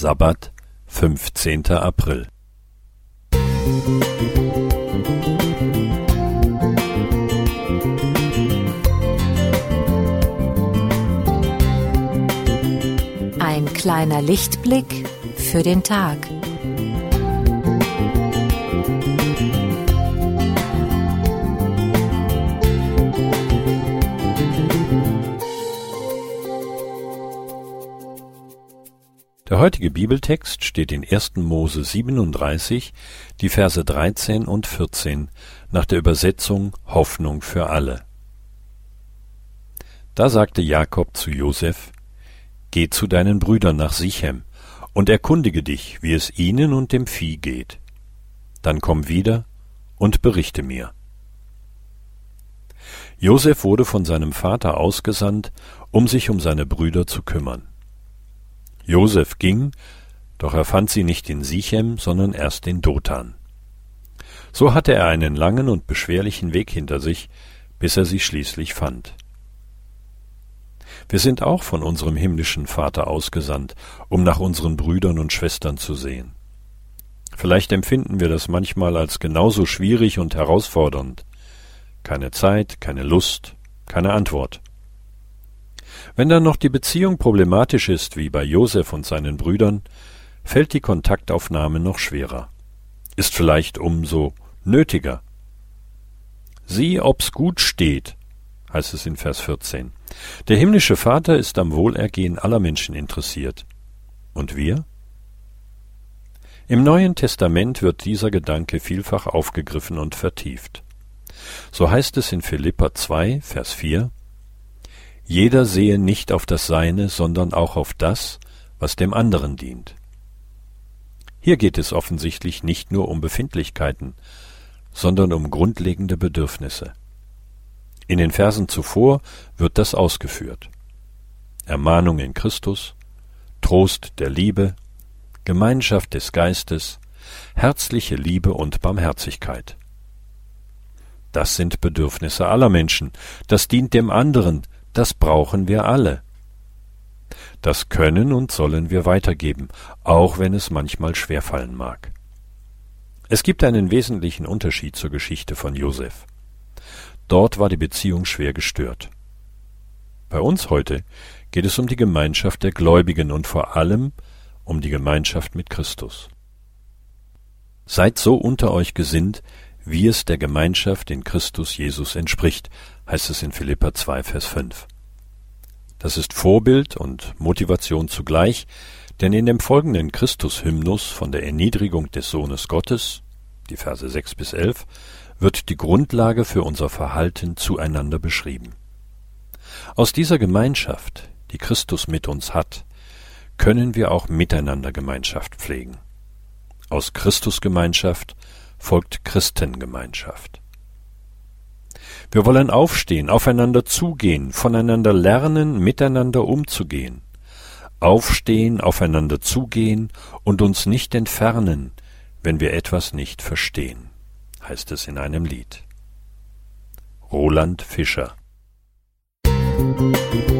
Sabbat, 15. April. Ein kleiner Lichtblick für den Tag. Der heutige Bibeltext steht in 1. Mose 37, die Verse 13 und 14 nach der Übersetzung Hoffnung für alle. Da sagte Jakob zu Josef, Geh zu deinen Brüdern nach Sichem und erkundige dich, wie es ihnen und dem Vieh geht. Dann komm wieder und berichte mir. Josef wurde von seinem Vater ausgesandt, um sich um seine Brüder zu kümmern. Josef ging, doch er fand sie nicht in Sichem, sondern erst in Dothan. So hatte er einen langen und beschwerlichen Weg hinter sich, bis er sie schließlich fand. Wir sind auch von unserem himmlischen Vater ausgesandt, um nach unseren Brüdern und Schwestern zu sehen. Vielleicht empfinden wir das manchmal als genauso schwierig und herausfordernd. Keine Zeit, keine Lust, keine Antwort. Wenn dann noch die Beziehung problematisch ist, wie bei Josef und seinen Brüdern, fällt die Kontaktaufnahme noch schwerer. Ist vielleicht umso nötiger. Sieh, ob's gut steht, heißt es in Vers 14. Der himmlische Vater ist am Wohlergehen aller Menschen interessiert. Und wir? Im Neuen Testament wird dieser Gedanke vielfach aufgegriffen und vertieft. So heißt es in Philippa 2, Vers 4, jeder sehe nicht auf das Seine, sondern auch auf das, was dem anderen dient. Hier geht es offensichtlich nicht nur um Befindlichkeiten, sondern um grundlegende Bedürfnisse. In den Versen zuvor wird das ausgeführt. Ermahnung in Christus, Trost der Liebe, Gemeinschaft des Geistes, herzliche Liebe und Barmherzigkeit. Das sind Bedürfnisse aller Menschen, das dient dem anderen, das brauchen wir alle. Das können und sollen wir weitergeben, auch wenn es manchmal schwerfallen mag. Es gibt einen wesentlichen Unterschied zur Geschichte von Josef. Dort war die Beziehung schwer gestört. Bei uns heute geht es um die Gemeinschaft der Gläubigen und vor allem um die Gemeinschaft mit Christus. Seid so unter euch gesinnt, wie es der Gemeinschaft in Christus Jesus entspricht, heißt es in Philippa 2, Vers 5. Das ist Vorbild und Motivation zugleich, denn in dem folgenden Christus-Hymnus von der Erniedrigung des Sohnes Gottes, die Verse 6 bis 11, wird die Grundlage für unser Verhalten zueinander beschrieben. Aus dieser Gemeinschaft, die Christus mit uns hat, können wir auch miteinander Gemeinschaft pflegen. Aus Christusgemeinschaft folgt Christengemeinschaft. Wir wollen aufstehen, aufeinander zugehen, voneinander lernen, miteinander umzugehen. Aufstehen, aufeinander zugehen und uns nicht entfernen, wenn wir etwas nicht verstehen, heißt es in einem Lied. Roland Fischer Musik